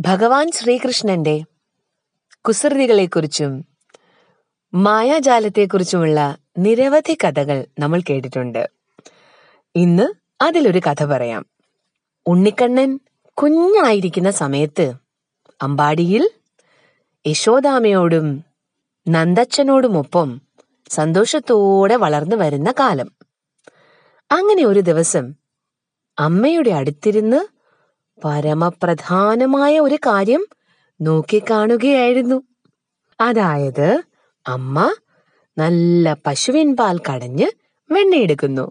ഭഗവാൻ ശ്രീകൃഷ്ണന്റെ കുസൃതികളെക്കുറിച്ചും മായാജാലത്തെക്കുറിച്ചുമുള്ള നിരവധി കഥകൾ നമ്മൾ കേട്ടിട്ടുണ്ട്. ഇന്ന് അതിലൊരു കഥ പറയാം. ഉണ്ണിക്കണ്ണൻ കുഞ്ഞായിരിക്കുന്ന സമയത്ത് അമ്പാടിയിൽ യശോദാമയോടും നന്ദച്ചനോടുമൊപ്പം സന്തോഷത്തോടെ വളർന്നു വരുന്ന കാലം. അങ്ങനെ ഒരു ദിവസം അമ്മയുടെ അടുത്തിരുന്ന് പരമപ്രധാനമായ ഒരു കാര്യം നോക്കിക്കാണുകയായിരുന്നു. അതായത് അമ്മ നല്ല പശുവിൻ പാൽ കടഞ്ഞ് വെണ്ണയെടുക്കുന്നു.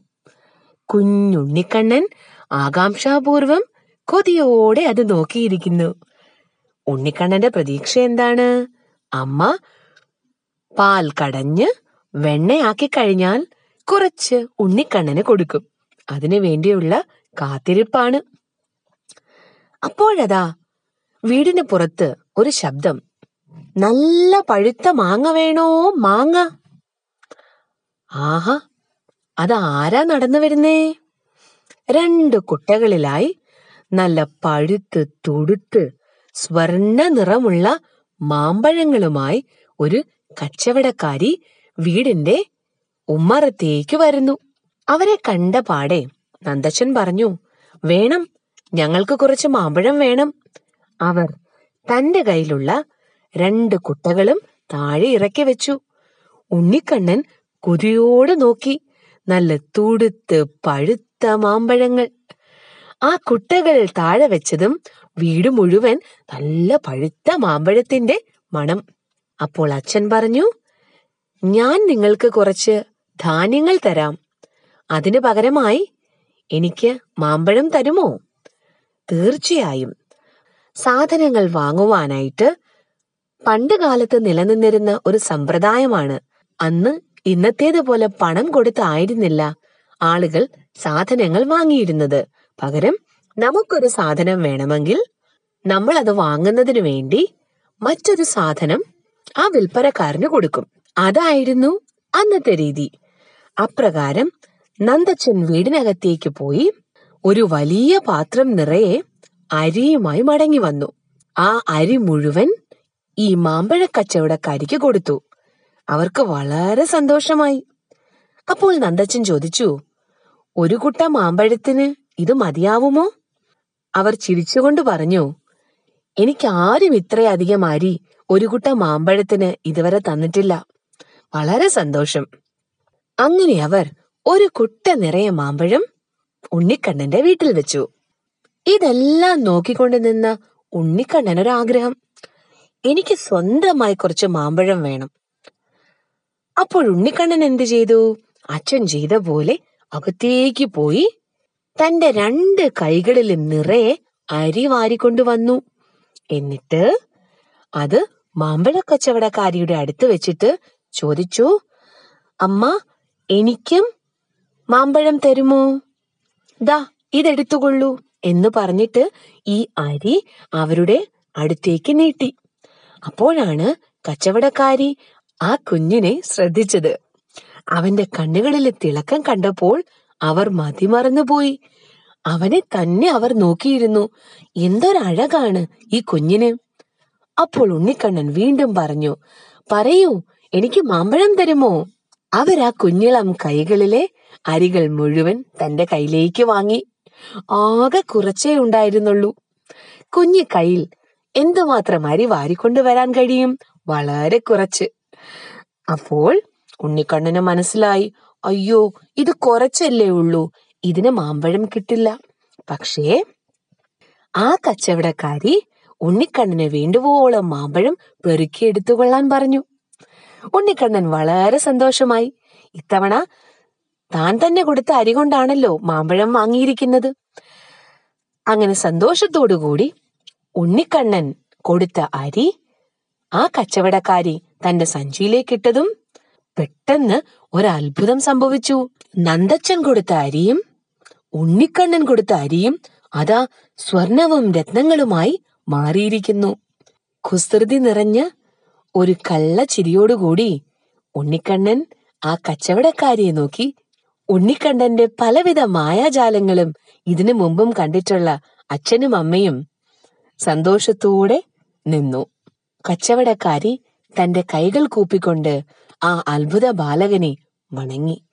കുഞ്ഞുണ്ണിക്കണ്ണൻ ആകാംക്ഷാപൂർവം കൊതിയോടെ അത് നോക്കിയിരിക്കുന്നു. ഉണ്ണിക്കണ്ണന്റെ പ്രതീക്ഷ എന്താണ്? അമ്മ പാൽ കടഞ്ഞ് വെണ്ണയാക്കി കഴിഞ്ഞാൽ കുറച്ച് ഉണ്ണിക്കണ്ണന് കൊടുക്കും. അതിനു വേണ്ടിയുള്ള കാത്തിരിപ്പാണ്. അപ്പോഴതാ വീടിന് പുറത്ത് ഒരു ശബ്ദം. നല്ല പഴുത്ത മാങ്ങ വേണോ മാങ്ങ? ആഹാ അതാരാ നടന്നു വരുന്നേ? രണ്ട് കുട്ടകളിലായി നല്ല പഴുത്ത് തുടുത്ത് സ്വർണ നിറമുള്ള മാമ്പഴങ്ങളുമായി ഒരു കച്ചവടക്കാരി വീടിന്റെ ഉമ്മറത്തേക്ക് വരുന്നു. അവരെ കണ്ട പാടെ നന്ദശൻ പറഞ്ഞു വേണം ഞങ്ങൾക്ക് കുറച്ച് മാമ്പഴം വേണം. അവർ തന്റെ കയ്യിലുള്ള രണ്ട് കുട്ടകളും താഴെ ഇറക്കി വെച്ചു. ഉണ്ണിക്കണ്ണൻ കൊതിയോടെ നോക്കി. നല്ല തുടുത്ത് പഴുത്ത മാമ്പഴങ്ങൾ. ആ കുട്ടകൾ താഴെ വെച്ചതും വീട് മുഴുവൻ നല്ല പഴുത്ത മാമ്പഴത്തിന്റെ മണം. അപ്പോൾ അച്ഛൻ പറഞ്ഞു ഞാൻ നിങ്ങൾക്ക് കുറച്ച് ധാന്യങ്ങൾ തരാം. അതിനു പകരമായി എനിക്ക് മാമ്പഴം തരുമോ? തീർച്ചയായും. സാധനങ്ങൾ വാങ്ങുവാനായിട്ട് പണ്ട് കാലത്ത് നിലനിന്നിരുന്ന ഒരു സമ്പ്രദായമാണ്. അന്ന് ഇന്നത്തേതുപോലെ പണം കൊടുത്തായിരുന്നില്ല ആളുകൾ സാധനങ്ങൾ വാങ്ങിയിരുന്നത് പകരം നമുക്കൊരു സാധനം വേണമെങ്കിൽ നമ്മൾ അത് വാങ്ങുന്നതിന് വേണ്ടി മറ്റൊരു സാധനം ആ വിൽപ്പനക്കാരന് കൊടുക്കും. അതായിരുന്നു അന്നത്തെ രീതി. അപ്രകാരം നന്ദച്ചൻ വീടിനകത്തേക്ക് പോയി ഒരു വലിയ പാത്രം നിറയെ അരിയുമായി മടങ്ങി വന്നു. ആ അരി മുഴുവൻ ഈ മാമ്പഴ കച്ചവടക്കാരിക്ക് കൊടുത്തു. അവർക്ക് വളരെ സന്തോഷമായി. അപ്പോൾ നന്ദച്ചൻ ചോദിച്ചു ഒരു കുട്ട മാമ്പഴത്തിന് ഇത് മതിയാവുമോ? അവർ ചിരിച്ചുകൊണ്ട് പറഞ്ഞു എനിക്ക് ആരും ഇത്രയധികം അരി ഒരു കുട്ട മാമ്പഴത്തിന് ഇതുവരെ തന്നിട്ടില്ല. വളരെ സന്തോഷം. അങ്ങനെ അവർ ഒരു കുട്ട നിറയെ മാമ്പഴം ഉണ്ണിക്കണ്ണന്റെ വീട്ടിൽ വെച്ചു. ഇതെല്ലാം നോക്കിക്കൊണ്ട് നിന്ന ഉണ്ണിക്കണ്ണനൊരാഗ്രഹം എനിക്ക് സ്വന്തമായി കുറച്ച് മാമ്പഴം വേണം. അപ്പോൾ ഉണ്ണിക്കണ്ണൻ എന്ത് ചെയ്തു? അച്ഛൻ ചെയ്ത പോലെ അകത്തേക്ക് പോയി തന്റെ രണ്ട് കൈകളിലും നിറയെ അരി വാരിക്കൊണ്ടുവന്നു എന്നിട്ട് അത് മാമ്പഴ കച്ചവടക്കാരിയുടെ അടുത്ത് വെച്ചിട്ട് ചോദിച്ചു അമ്മ എനിക്കും മാമ്പഴം തരുമോ? ദാ ഇതെടുത്തുകൊള്ളൂ എന്ന് പറഞ്ഞിട്ട് ഈ അരി അവരുടെ അടുത്തേക്ക് നീട്ടി. അപ്പോഴാണ് കച്ചവടക്കാരി ആ കുഞ്ഞിനെ ശ്രദ്ധിച്ചത്. അവന്റെ കണ്ണുകളിലെ തിളക്കം കണ്ടപ്പോൾ അവർ മതിമറന്നുപോയി. അവനെ തന്നെ അവർ നോക്കിയിരുന്നു. എന്തൊരഴകാണ് ഈ കുഞ്ഞിന്. അപ്പോൾ ഉണ്ണിക്കണ്ണൻ വീണ്ടും പറഞ്ഞു പറയൂ എനിക്ക് മാമ്പഴം തരുമോ? അവർ ആ കുഞ്ഞിളം കൈകളിലെ അരികൾ മുഴുവൻ തന്റെ കയ്യിലേക്ക് വാങ്ങി. ആകെ കുറച്ചേ ഉണ്ടായിരുന്നുള്ളൂ. കുഞ്ഞു കയ്യിൽ എന്തുമാത്രം അരി വാരിക്കൊണ്ടുവരാൻ കഴിയും? വളരെ കുറച്ച്. അപ്പോൾ ഉണ്ണിക്കണ്ണന് മനസ്സിലായി. അയ്യോ ഇത് കുറച്ചല്ലേ ഉള്ളൂ. ഇതിന് മാമ്പഴം കിട്ടില്ല. പക്ഷേ ആ കച്ചവടക്കാരി ഉണ്ണിക്കണ്ണന് വേണ്ടുവോളം മാമ്പഴം പെറുക്കിയെടുത്തുകൊള്ളാൻ പറഞ്ഞു. ഉണ്ണിക്കണ്ണൻ വളരെ സന്തോഷമായി. ഇത്തവണ താൻ തന്നെ കൊടുത്ത അരി കൊണ്ടാണല്ലോ മാമ്പഴം വാങ്ങിയിരിക്കുന്നത്. അങ്ങനെ സന്തോഷത്തോടുകൂടി ഉണ്ണിക്കണ്ണൻ കൊടുത്ത അരി ആ കച്ചവടക്കാരി തന്റെ സഞ്ചിയിലേക്കിട്ടതും പെട്ടെന്ന് ഒരത്ഭുതം സംഭവിച്ചു. നന്ദച്ചൻ കൊടുത്ത അരിയും ഉണ്ണിക്കണ്ണൻ കൊടുത്ത അരിയും അതാ സ്വർണവും രത്നങ്ങളുമായി മാറിയിരിക്കുന്നു. കുസൃതി നിറഞ്ഞ ഒരു കള്ള ചിരിയോടുകൂടി ഉണ്ണിക്കണ്ണൻ ആ കച്ചവടക്കാരിയെ നോക്കി ഉണ്ണിക്കണ്ണന്റെ പലവിധ മായാജാലങ്ങളും ഇതിനു മുമ്പും കണ്ടിട്ടുള്ള അച്ഛനും അമ്മയും സന്തോഷത്തോടെ നിന്നു. കച്ചവടക്കാരി തന്റെ കൈകൾ കൂപ്പിക്കൊണ്ട് ആ അത്ഭുത ബാലകനെ വണങ്ങി.